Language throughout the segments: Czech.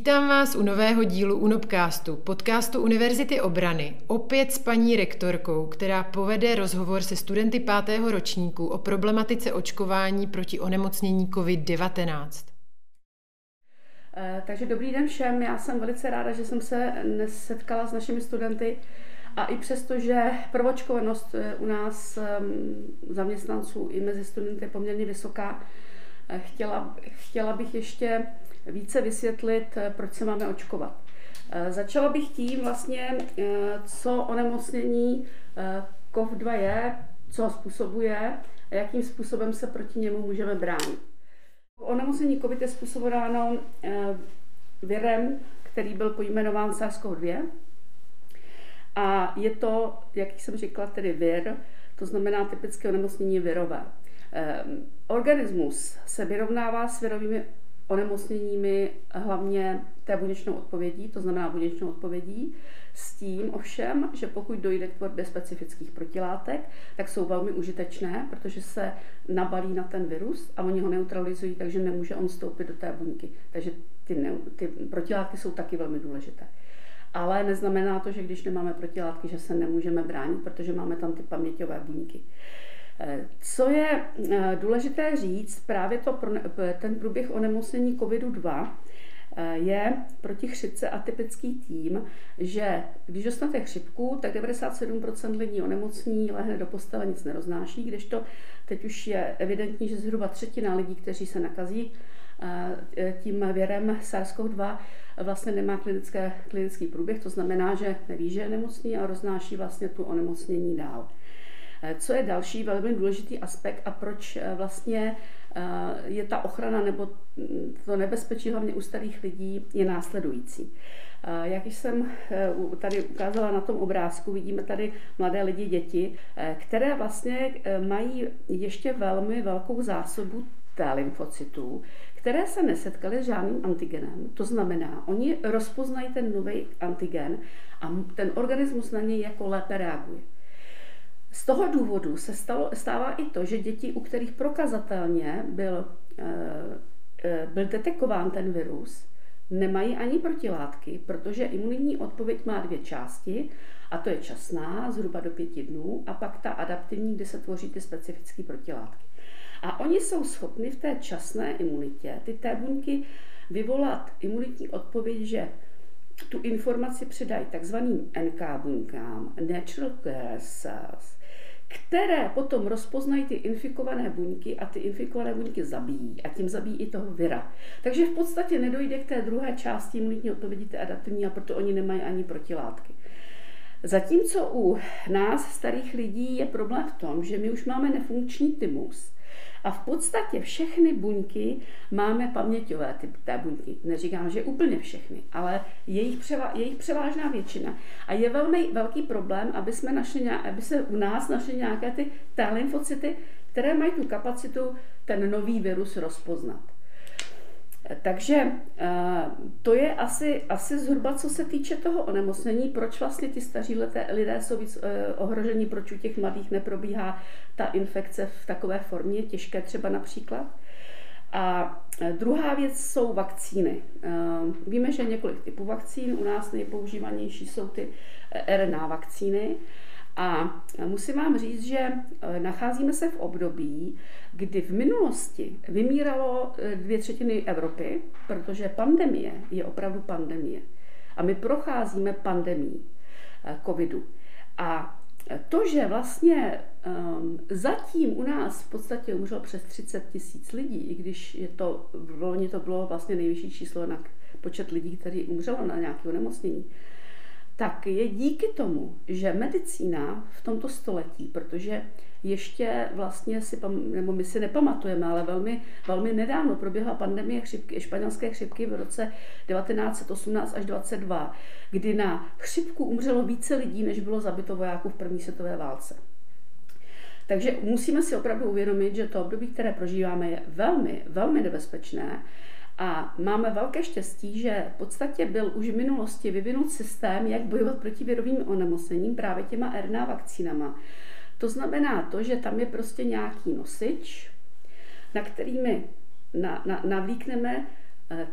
Vítám vás u nového dílu UNOPcastu, podcastu Univerzity obrany, opět s paní rektorkou, která povede rozhovor se studenty pátého ročníku o problematice očkování proti onemocnění COVID-19. Eh, takže dobrý den všem, já jsem velice ráda, že jsem se setkala s našimi studenty a i přesto, že prvočkovanost eh, u nás ehm, zaměstnanců i mezi studenty je poměrně vysoká, chtěla, chtěla bych ještě více vysvětlit, eh, proč se máme očkovat. Eh, začala bych tím vlastně, eh, co onemocnění COV2 je, co ho způsobuje a jakým způsobem se proti němu můžeme bránit. Onemocnění COVID je způsobováno virem, který byl pojmenován SARS-CoV-2 a je to, jak jsem řekla, tedy vir, to znamená typické onemocnění virové. Organismus se vyrovnává s virovými onemocněními hlavně té buněčnou odpovědí, to znamená buněčnou odpovědí, s tím ovšem, že pokud dojde k tvorbě specifických protilátek, tak jsou velmi užitečné, protože se nabalí na ten virus a oni ho neutralizují, takže nemůže on vstoupit do té buňky. Takže ty, ne, ty protilátky jsou taky velmi důležité. Ale neznamená to, že když nemáme protilátky, že se nemůžeme bránit, protože máme tam ty paměťové buňky. Co je eh, důležité říct, právě to, ten průběh onemocnění COVID-2 eh, je proti chřipce atypický tím, že když dostanete chřipku, tak 97% lidí onemocní, lehne do postele, nic neroznáší, kdežto teď už je evidentní, že zhruba třetina lidí, kteří se nakazí eh, tím věrem SARS-CoV-2, vlastně nemá klinické, klinický průběh, to znamená, že neví, že je nemocný a roznáší vlastně tu onemocnění dál. Eh, co je další velmi důležitý aspekt a proč eh, vlastně eh, je ta ochrana nebo to nebezpečí hlavně u starých lidí je následující. Jak jsem tady ukázala na tom obrázku, vidíme tady mladé lidi, děti, které vlastně mají ještě velmi velkou zásobu T lymfocytů, které se nesetkaly s žádným antigenem. To znamená, oni rozpoznají ten nový antigen a ten organismus na něj jako lépe reaguje. Z toho důvodu se stalo, stává i to, že děti, u kterých prokazatelně byl, eh, eh, byl detekován ten virus, nemají ani protilátky, protože imunitní odpověď má dvě části, a to je časná, zhruba do pěti dnů, a pak ta adaptivní, kde se tvoří ty specifické protilátky. A oni jsou schopni v té časné imunitě ty té buňky vyvolat imunitní odpověď, že tu informaci předají takzvaným NK buňkám, Natural Killer Cells, které potom rozpoznají ty infikované buňky a ty infikované buňky zabijí a tím zabijí i toho vira. Takže v podstatě nedojde k té druhé části imunitní odpovědi, adaptivní, a proto oni nemají ani protilátky. Zatímco u nás, starých lidí, je problém v tom, že my už máme nefunkční tymus, a v podstatě všechny buňky máme paměťové typ té buňky. Neříkám, že úplně všechny, ale je jich, převa, je jich převážná většina. A je velmi velký problém, aby, jsme našli, aby se u nás našly nějaké ty T lymfocyty, které mají tu kapacitu ten nový virus rozpoznat. Takže eh, to je asi, asi zhruba, co se týče toho onemocnění, proč vlastně ty staří lidé jsou víc eh, ohrožení, proč u těch mladých neprobíhá ta infekce v takové formě, těžké třeba například. A eh, druhá věc jsou vakcíny. Víme, že několik typů vakcín, u nás nejpoužívanější jsou ty RNA vakcíny. A musím vám říct, že e, nacházíme se v období, kdy v minulosti vymíralo e, dvě třetiny Evropy, protože pandemie je opravdu pandemie. A my procházíme pandemii e, covidu. A to, že vlastně um, zatím u nás v podstatě umřelo přes 30 tisíc lidí, i když je to, v loni to bylo vlastně nejvyšší číslo na počet lidí, kteří umřelo na nějaké onemocnění, tak je díky tomu, že medicína v tomto století, protože ještě vlastně si, nebo my si nepamatujeme, ale velmi, velmi nedávno proběhla pandemie chřipky, španělské chřipky v roce 1918 až 22, kdy na chřipku umřelo více lidí, než bylo zabito vojáků v první světové válce. Takže musíme si opravdu uvědomit, že to období, které prožíváme, je velmi, velmi nebezpečné a máme velké štěstí, že v podstatě byl už v minulosti vyvinut systém, jak bojovat proti virovým onemocněním právě těma RNA vakcínama. To znamená to, že tam je prostě nějaký nosič, na který my na, na, navlíkneme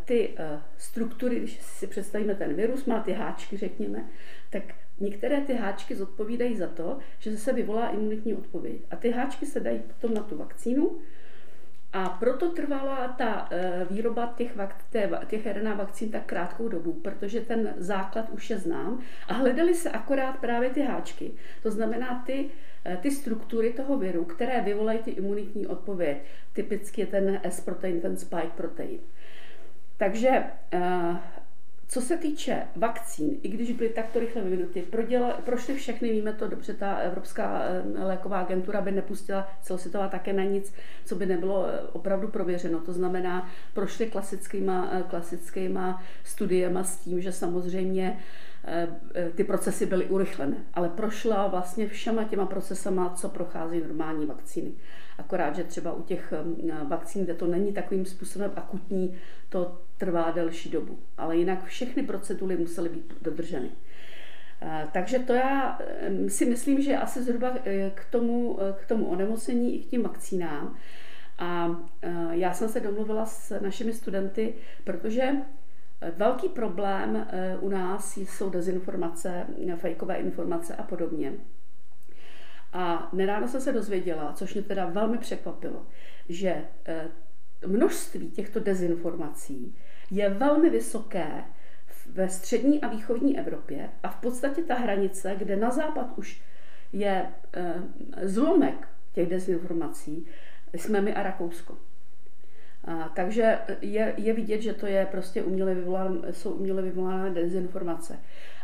ty struktury, když si představíme ten virus, má ty háčky, řekněme, tak některé ty háčky zodpovídají za to, že se vyvolá imunitní odpověď. A ty háčky se dají potom na tu vakcínu, a proto trvala ta eh, výroba těch, těch RNA vakcín tak krátkou dobu, protože ten základ už je znám a hledali se akorát právě ty háčky. To znamená ty, eh, ty struktury toho viru, které vyvolají ty imunitní odpověď. Typicky je ten S-protein, ten spike protein. Takže eh, co se týče vakcín, i když byly takto rychle vyvinuty, prošly všechny, víme to dobře, ta Evropská eh, léková agentura by nepustila celosvětová také na nic, co by nebylo eh, opravdu prověřeno. To znamená, prošly klasickýma, eh, klasickýma studiema s tím, že samozřejmě ty procesy byly urychlené, ale prošla vlastně všema těma procesama, co prochází normální vakcíny. Akorát, že třeba u těch vakcín, kde to není takovým způsobem akutní, to trvá delší dobu. Ale jinak všechny procedury musely být dodrženy. Takže to já si myslím, že asi zhruba e, k tomu, k tomu onemocnění i k těm vakcínám. A já jsem se domluvila s našimi studenty, protože velký problém u nás jsou dezinformace, fejkové informace a podobně. A nedávno jsem se dozvěděla, což mě teda velmi překvapilo, že množství těchto dezinformací je velmi vysoké ve střední a východní Evropě a v podstatě ta hranice, kde na západ už je eh, zlomek těch dezinformací, jsme my a Rakousko. A, takže je, je vidět, že to je prostě uměle vyvolané, jsou uměle vyvolané dezinformace.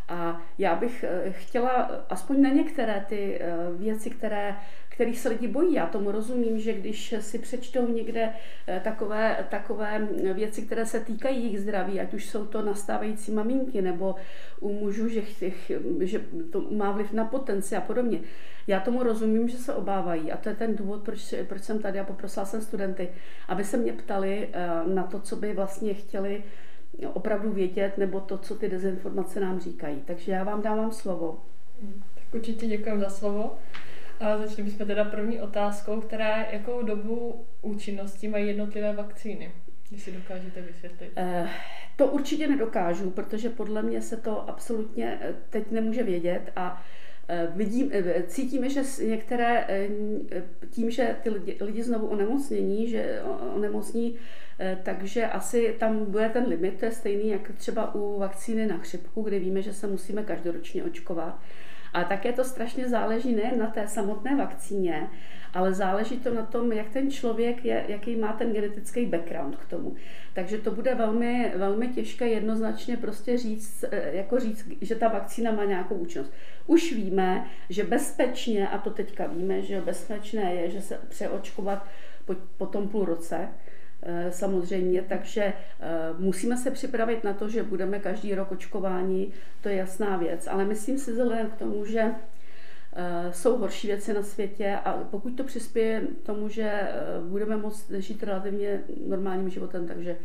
A já bych eh, chtěla aspoň na některé ty eh, věci, které kterých se lidi bojí. Já tomu rozumím, že když si přečtou někde eh, takové, takové věci, které se týkají jejich zdraví, ať už jsou to nastávající maminky nebo u mužů, že, že to má vliv na potenci a podobně. Já tomu rozumím, že se obávají a to je ten důvod, proč, proč jsem tady a poprosila jsem studenty, aby se mě ptali na to, co by vlastně chtěli opravdu vědět, nebo to, co ty dezinformace nám říkají. Takže já vám dávám slovo. Tak určitě děkuji za slovo. A začali bychom teda první otázkou, která jakou dobu účinnosti mají jednotlivé vakcíny, když si dokážete vysvětlit. Eh, to určitě nedokážu, protože podle mě se to absolutně eh, teď nemůže vědět a eh, Vidím, eh, cítíme, že některé tím, že ty lidi, lidi znovu onemocnění, že onemocní takže asi tam bude ten limit, to je stejný jak třeba u vakcíny na chřipku, kde víme, že se musíme každoročně očkovat. A také to strašně záleží nejen na té samotné vakcíně, ale záleží to na tom, jak ten člověk je, jaký má ten genetický background k tomu. Takže to bude velmi, velmi těžké jednoznačně prostě říct, eh, jako říct, že ta vakcína má nějakou účinnost. Už víme, že bezpečně, a to teďka víme, že bezpečné je, že se přeočkovat po, po tom půl roce, samozřejmě, takže eh, musíme se připravit na to, že budeme každý rok očkováni, to je jasná věc, ale myslím si vzhledem k tomu, že eh, jsou horší věci na světě a pokud to přispěje tomu, že budeme moct žít relativně normálním životem, takže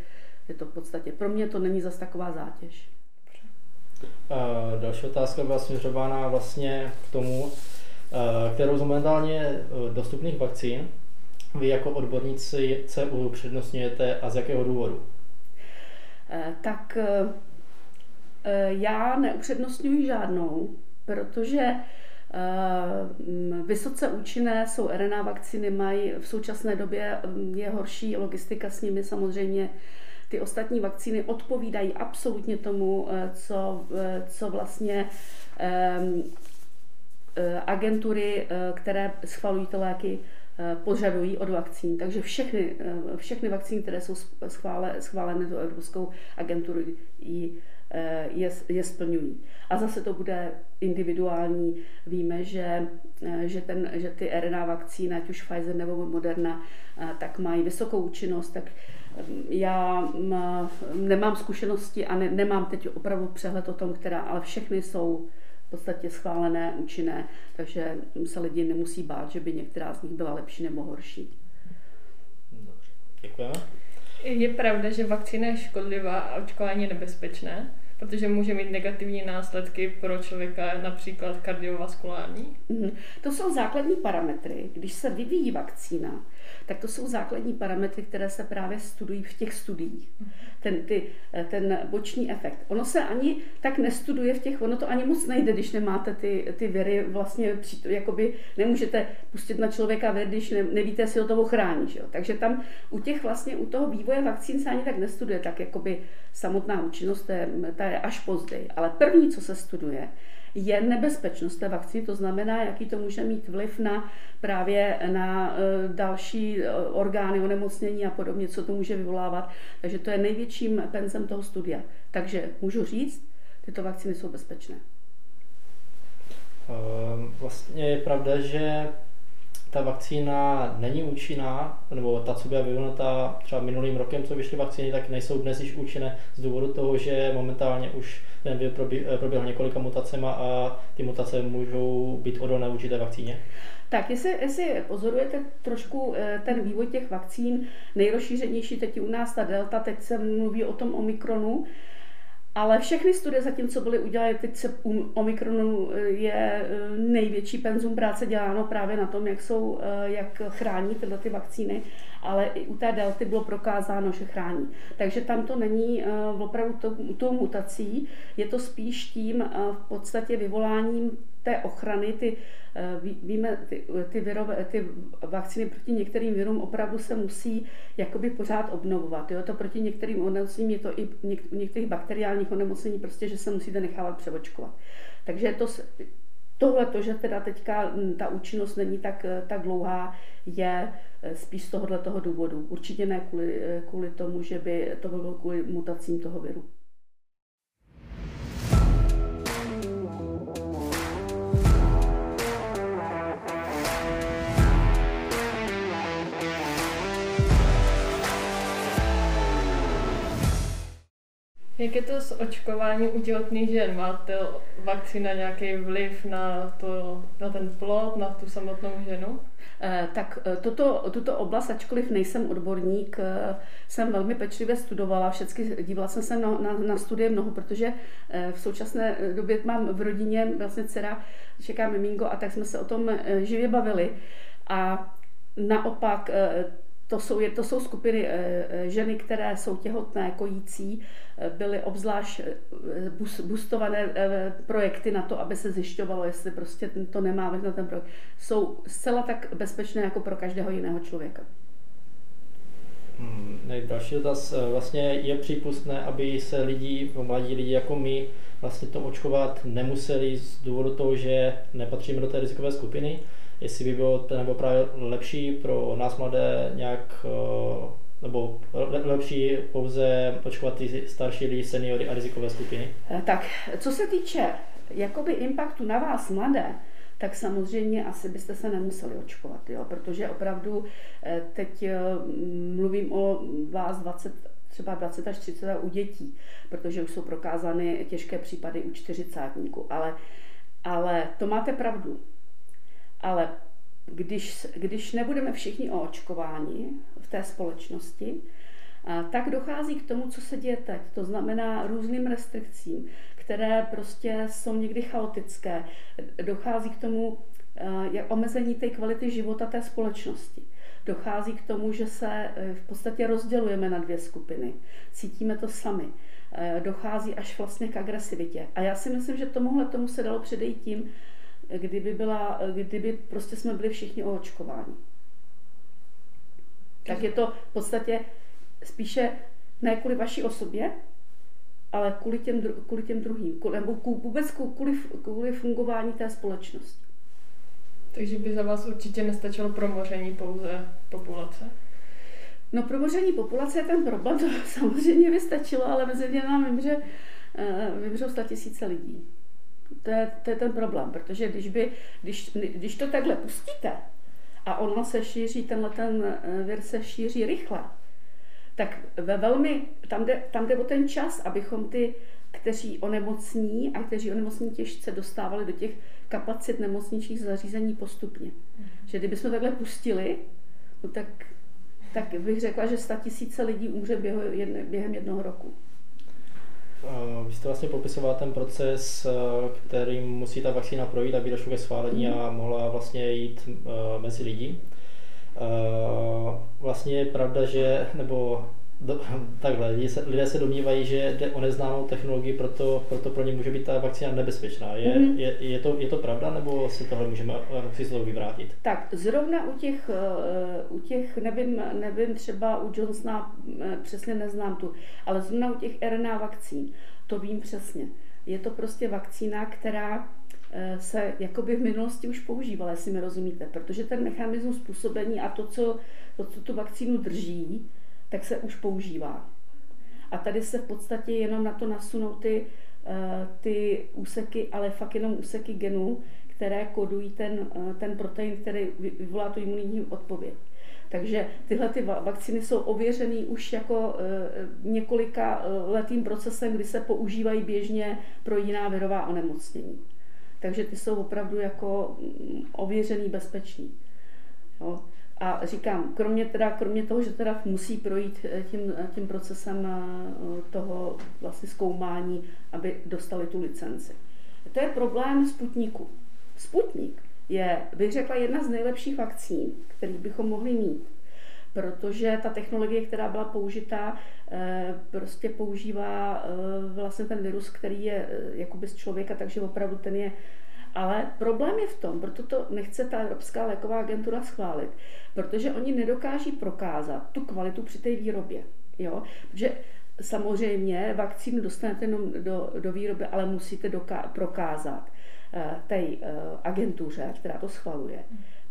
je to v podstatě, pro mě to není zas taková zátěž. Další otázka byla směřována vlastně k tomu, kterou z momentálně dostupných vakcín vy jako odborníci se upřednostňujete a z jakého důvodu? Eh, tak eh, eh, já neupřednostňuji žádnou, protože vysoce účinné jsou RNA vakcíny, mají v současné době je horší logistika s nimi samozřejmě. Ty ostatní vakcíny odpovídají absolutně tomu, co, co vlastně agentury, které schvalují ty léky, požadují od vakcín. Takže všechny, eh, všechny vakcíny, které jsou schvále, schválené do Evropskou agenturu, eh, je, je splňují. A zase to bude individuální. Víme, že, že, ten, že ty RNA vakcíny, ať už Pfizer nebo Moderna, tak mají vysokou účinnost, tak já nemám zkušenosti a ne, nemám teď opravdu přehled o tom, která, ale všechny jsou v podstatě schválené, účinné, takže se lidi nemusí bát, že by některá z nich byla lepší nebo horší. Dobře, děkujeme. Je pravda, že vakcína je škodlivá a očkování je nebezpečné? Protože může mít negativní následky pro člověka, například kardiovaskulární? Mm-hmm. To jsou základní parametry. Když se vyvíjí vakcína, tak to jsou základní parametry, které se právě studují v těch studiích. Ten, ty, ten boční efekt. Ono se ani tak nestuduje v těch, ono to ani moc nejde, když nemáte ty, ty viry, vlastně jakoby nemůžete pustit na člověka vir, když ne, nevíte, jestli ho to ochrání. Že jo? Takže tam u těch vlastně, u toho vývoje vakcín se ani tak nestuduje, tak jakoby samotná účinnost, ta je až později. Ale první, co se studuje, je nebezpečnost té vakcíny, to znamená, jaký to může mít vliv na právě na e, další e, orgány onemocnění a podobně, co to může vyvolávat. Takže to je největším penzem toho studia. Takže můžu říct, tyto vakcíny jsou bezpečné. Ehm, vlastně je pravda, že ta vakcína není účinná, nebo ta, co byla vyvinutá třeba minulým rokem, co vyšly vakcíny, tak nejsou dnes již účinné z důvodu toho, že momentálně už ten vir proběhl několika mutacema a ty mutace můžou být odolné vůči té vakcíně? Tak, jestli, jestli pozorujete trošku eh, ten vývoj těch vakcín, nejrozšířenější teď u nás ta delta, teď se mluví o tom omikronu, ale všechny studie zatím, co byly udělány, teď se u Omikronu eh, je eh, největší penzum práce děláno právě na tom, jak, jsou, eh, jak chrání tyhle ty vakcíny, ale i u té delty bylo prokázáno, že chrání. Takže tam to není opravdu tou, tou mutací, je to spíš tím v podstatě vyvoláním té ochrany, ty, eh, víme, ty, ty, virové, ty vakcíny proti některým virům opravdu se musí jakoby pořád obnovovat. Jo? To proti některým onemocněním je to i u některých bakteriálních onemocnění, prostě, že se musíte nechávat převočkovat. Takže to, tohle, to, že teda teďka hm, ta účinnost není tak, eh, tak dlouhá, je eh, spíš z tohohle toho důvodu. Určitě ne kvůli, kvůli tomu, že by to bylo kvůli mutacím toho viru. Jak je to s očkováním u těhotných žen? Máte vakcína nějaký vliv na, to, na ten plod, na tu samotnou ženu? Eh, tak eh, toto, tuto oblast, ačkoliv nejsem odborník, eh, jsem velmi pečlivě studovala, všechny dívala jsem se na, na, na studie mnoho, protože v současné době mám v rodině vlastně dcera, čeká miminko a tak jsme se o tom živě bavili. A naopak to jsou, to jsou skupiny eh, eh, ženy, které jsou těhotné, kojící, eh, byly obzvlášť boostované projekty na to, aby se zjišťovalo, jestli prostě to nemá vliv na ten projekt. Jsou zcela tak bezpečné jako pro každého jiného člověka. Hmm, další dotaz. Vlastně je přípustné, aby se lidi, mladí lidi jako my, vlastně to očkovat nemuseli z důvodu toho, že nepatříme do té rizikové skupiny jestli by bylo nebo právě lepší pro nás mladé nějak eh, nebo lepší pouze očkovat ty starší lidi, seniory a rizikové skupiny? Eh, tak, co se týče jakoby impaktu na vás mladé, tak samozřejmě asi byste se nemuseli očkovat, jo? protože opravdu eh, teď mluvím o vás 20, třeba 20 až 30 u dětí, protože už jsou prokázány těžké případy u čtyřicátníků, ale, ale to máte pravdu. Ale když, když nebudeme všichni očkováni v té společnosti, tak dochází k tomu, co se děje teď. To znamená různým restrikcím, které prostě jsou někdy chaotické. Dochází k tomu jak omezení té kvality života té společnosti. Dochází k tomu, že se e, v podstatě rozdělujeme na dvě skupiny. Cítíme to sami. E, dochází až vlastně k agresivitě. A já si myslím, že tomuhle tomu se dalo předejít tím, kdyby, byla, kdyby prostě jsme byli všichni očkováni. Tak je to v podstatě spíše ne kvůli vaší osobě, ale kvůli těm, kvůli těm druhým, nebo vůbec kvůli, kvůli fungování té společnosti. Takže by za vás určitě nestačilo promoření pouze populace? No promoření populace je ten problém, to samozřejmě by stačilo, ale mezi nám vymře, vymřou tisíce lidí. To je, to je ten problém, protože když, by, když, když to takhle pustíte a ono se šíří, tenhle ten eh, vir se šíří rychle, tak ve velmi, tam jde, tam jde o ten čas, abychom ty, kteří onemocní a kteří onemocní těžce dostávali do těch kapacit nemocničních zařízení postupně. Mm. Že kdybychom takhle pustili, no tak, tak bych řekla, že sta tisíce lidí umře během jednoho roku. Vy jste vlastně popisoval ten proces, kterým musí ta vakcína projít, aby došlo ke schválení a mohla vlastně jít mezi lidi. Vlastně je pravda, že, nebo do, takhle, lidé se, lidé se domnívají, že jde o neznámou technologii, proto, proto pro ně může být ta vakcína nebezpečná. Je, mm-hmm. je, je, to, je to pravda, nebo si tohle můžeme si to vyvrátit? Tak, zrovna u těch, eh, u těch nevím, nevím, třeba u Johnsona eh, přesně neznám tu, ale zrovna u těch RNA vakcín, to vím přesně. Je to prostě vakcína, která eh, se jakoby v minulosti už používala, jestli mi rozumíte, protože ten mechanismus působení a to, co, to, co tu vakcínu drží, tak se už používá. A tady se v podstatě jenom na to nasunou ty, eh, ty úseky, ale fakt jenom úseky genů, které kodují ten, eh, ten protein, který vyvolá tu imunitní odpověď. Takže tyhle ty vakcíny jsou ověřený už jako eh, několika letým procesem, kdy se používají běžně pro jiná virová onemocnění. Takže ty jsou opravdu jako mm, ověřený, bezpečný. Jo. A říkám, kromě, teda, kromě toho, že teda musí projít eh, tím, eh, tím procesem eh, toho vlastně zkoumání, aby dostali tu licenci. To je problém Sputniku. Sputnik je, bych řekla, jedna z nejlepších vakcín, který bychom mohli mít, protože ta technologie, která byla použitá, prostě používá vlastně ten virus, který je jakoby z člověka, takže opravdu ten je ale problém je v tom, proto to nechce ta Evropská léková agentura schválit, protože oni nedokáží prokázat tu kvalitu při té výrobě. Jo? Protože samozřejmě vakcínu dostanete jenom do, do výroby, ale musíte doká- prokázat uh, té uh, agentuře, která to schvaluje,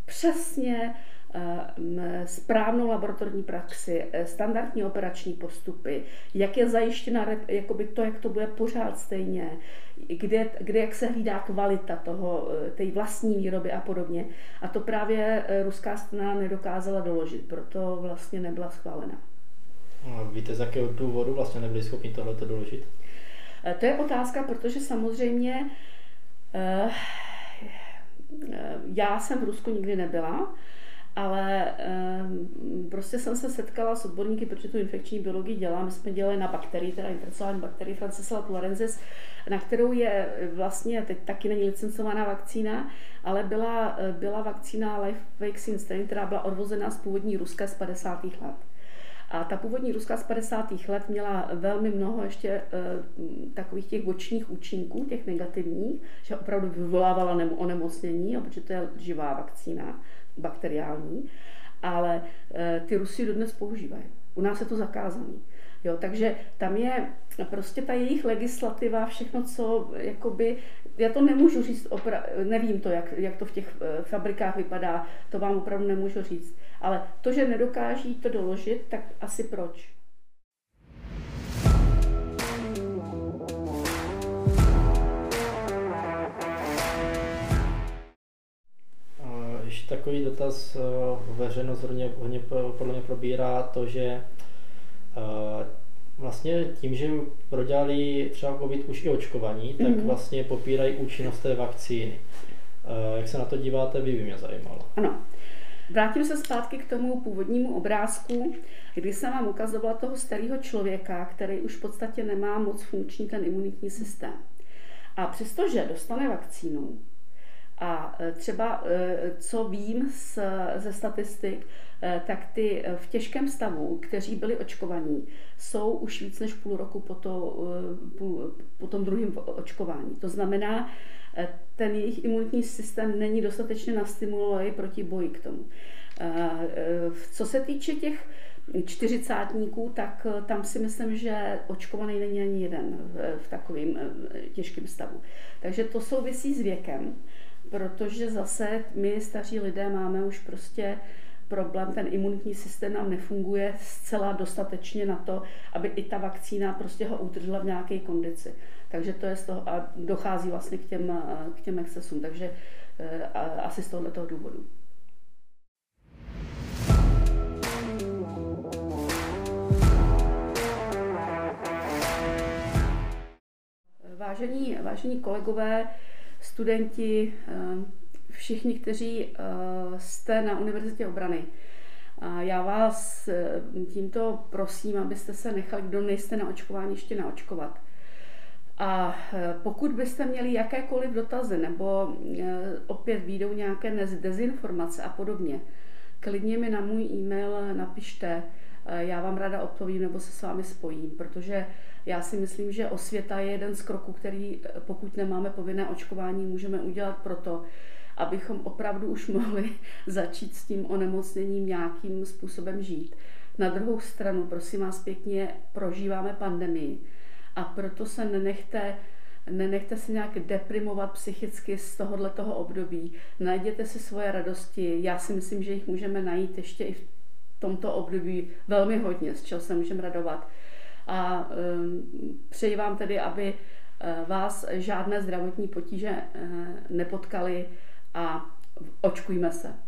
přesně Eh, správnou laboratorní praxi, eh, standardní operační postupy, jak je zajištěna jakoby to, jak to bude pořád stejně, kde, kde jak se hlídá kvalita toho, eh, té vlastní výroby a podobně. A to právě ruská strana nedokázala doložit, proto vlastně nebyla schválena. A víte, z jakého důvodu vlastně nebyli schopni tohle doložit? To je otázka, protože samozřejmě já jsem v Rusku nikdy nebyla, ale um, prostě jsem se setkala s odborníky, protože tu infekční biologii dělám. My jsme dělali na bakterii, teda intracelální bakterii Francisella tularensis, na kterou je vlastně, teď taky není licencovaná vakcína, ale byla, byla vakcína Life Vaccine Strain, která byla odvozená z původní ruské z 50. let. A ta původní ruská z 50. let měla velmi mnoho ještě e, takových těch bočních účinků, těch negativních, že opravdu vyvolávala onemocnění, protože to je živá vakcína bakteriální, ale e, ty Rusy dodnes používají. U nás je to zakázané. Jo, takže tam je prostě ta jejich legislativa, všechno, co jakoby, já to nemůžu říct, opra- nevím to, jak, jak to v těch e, fabrikách vypadá, to vám opravdu nemůžu říct. Ale to, že nedokáží to doložit, tak asi proč? Ještě takový dotaz, eh, veřejnost hodně, hodně podle mě probírá to, že eh, vlastně tím, že prodělali třeba COVID už i očkovaní, tak mm-hmm. vlastně popírají účinnost té vakcíny. Eh, jak se na to díváte, vy by mě zajímalo. Ano. Vrátím se zpátky k tomu původnímu obrázku, kdy jsem vám ukazovala toho starého člověka, který už v podstatě nemá moc funkční ten imunitní systém. A přestože dostane vakcínu, a e, třeba, e, co vím z, ze statistik, e, tak ty v těžkém stavu, kteří byli očkovaní, jsou už víc než půl roku po, to, po tom druhém očkování. To znamená, ten jejich imunitní systém není dostatečně nastimulovaný proti boji k tomu. Co se týče těch čtyřicátníků, tak tam si myslím, že očkovaný není ani jeden v takovém těžkém stavu. Takže to souvisí s věkem protože zase my staří lidé máme už prostě problém, ten imunitní systém nám nefunguje zcela dostatečně na to, aby i ta vakcína prostě ho udržela v nějaké kondici. Takže to je z toho, a dochází vlastně k těm, k těm excesům, takže eh, asi z tohoto důvodu. Vážení, vážení kolegové, studenti, eh, všichni, kteří eh, jste na Univerzitě obrany. Já vás tímto prosím, abyste se nechali, kdo nejste na očkování, ještě naočkovat. A e, pokud byste měli jakékoliv dotazy nebo e, opět výjdou nějaké dezinformace a podobně, klidně mi na můj e-mail napište, já vám ráda odpovím nebo se s vámi spojím, protože já si myslím, že osvěta je jeden z kroků, který pokud nemáme povinné očkování, můžeme udělat proto, abychom opravdu už mohli začít s tím onemocněním nějakým způsobem žít. Na druhou stranu, prosím vás pěkně, prožíváme pandemii a proto se nenechte nenechte se nějak deprimovat psychicky z tohohle toho období. Najděte si svoje radosti. Já si myslím, že jich můžeme najít ještě i v tomto období velmi hodně, z čeho se můžeme radovat. A um, přeji vám tedy, aby uh, vás žádné zdravotní potíže uh, nepotkaly a očkujme se.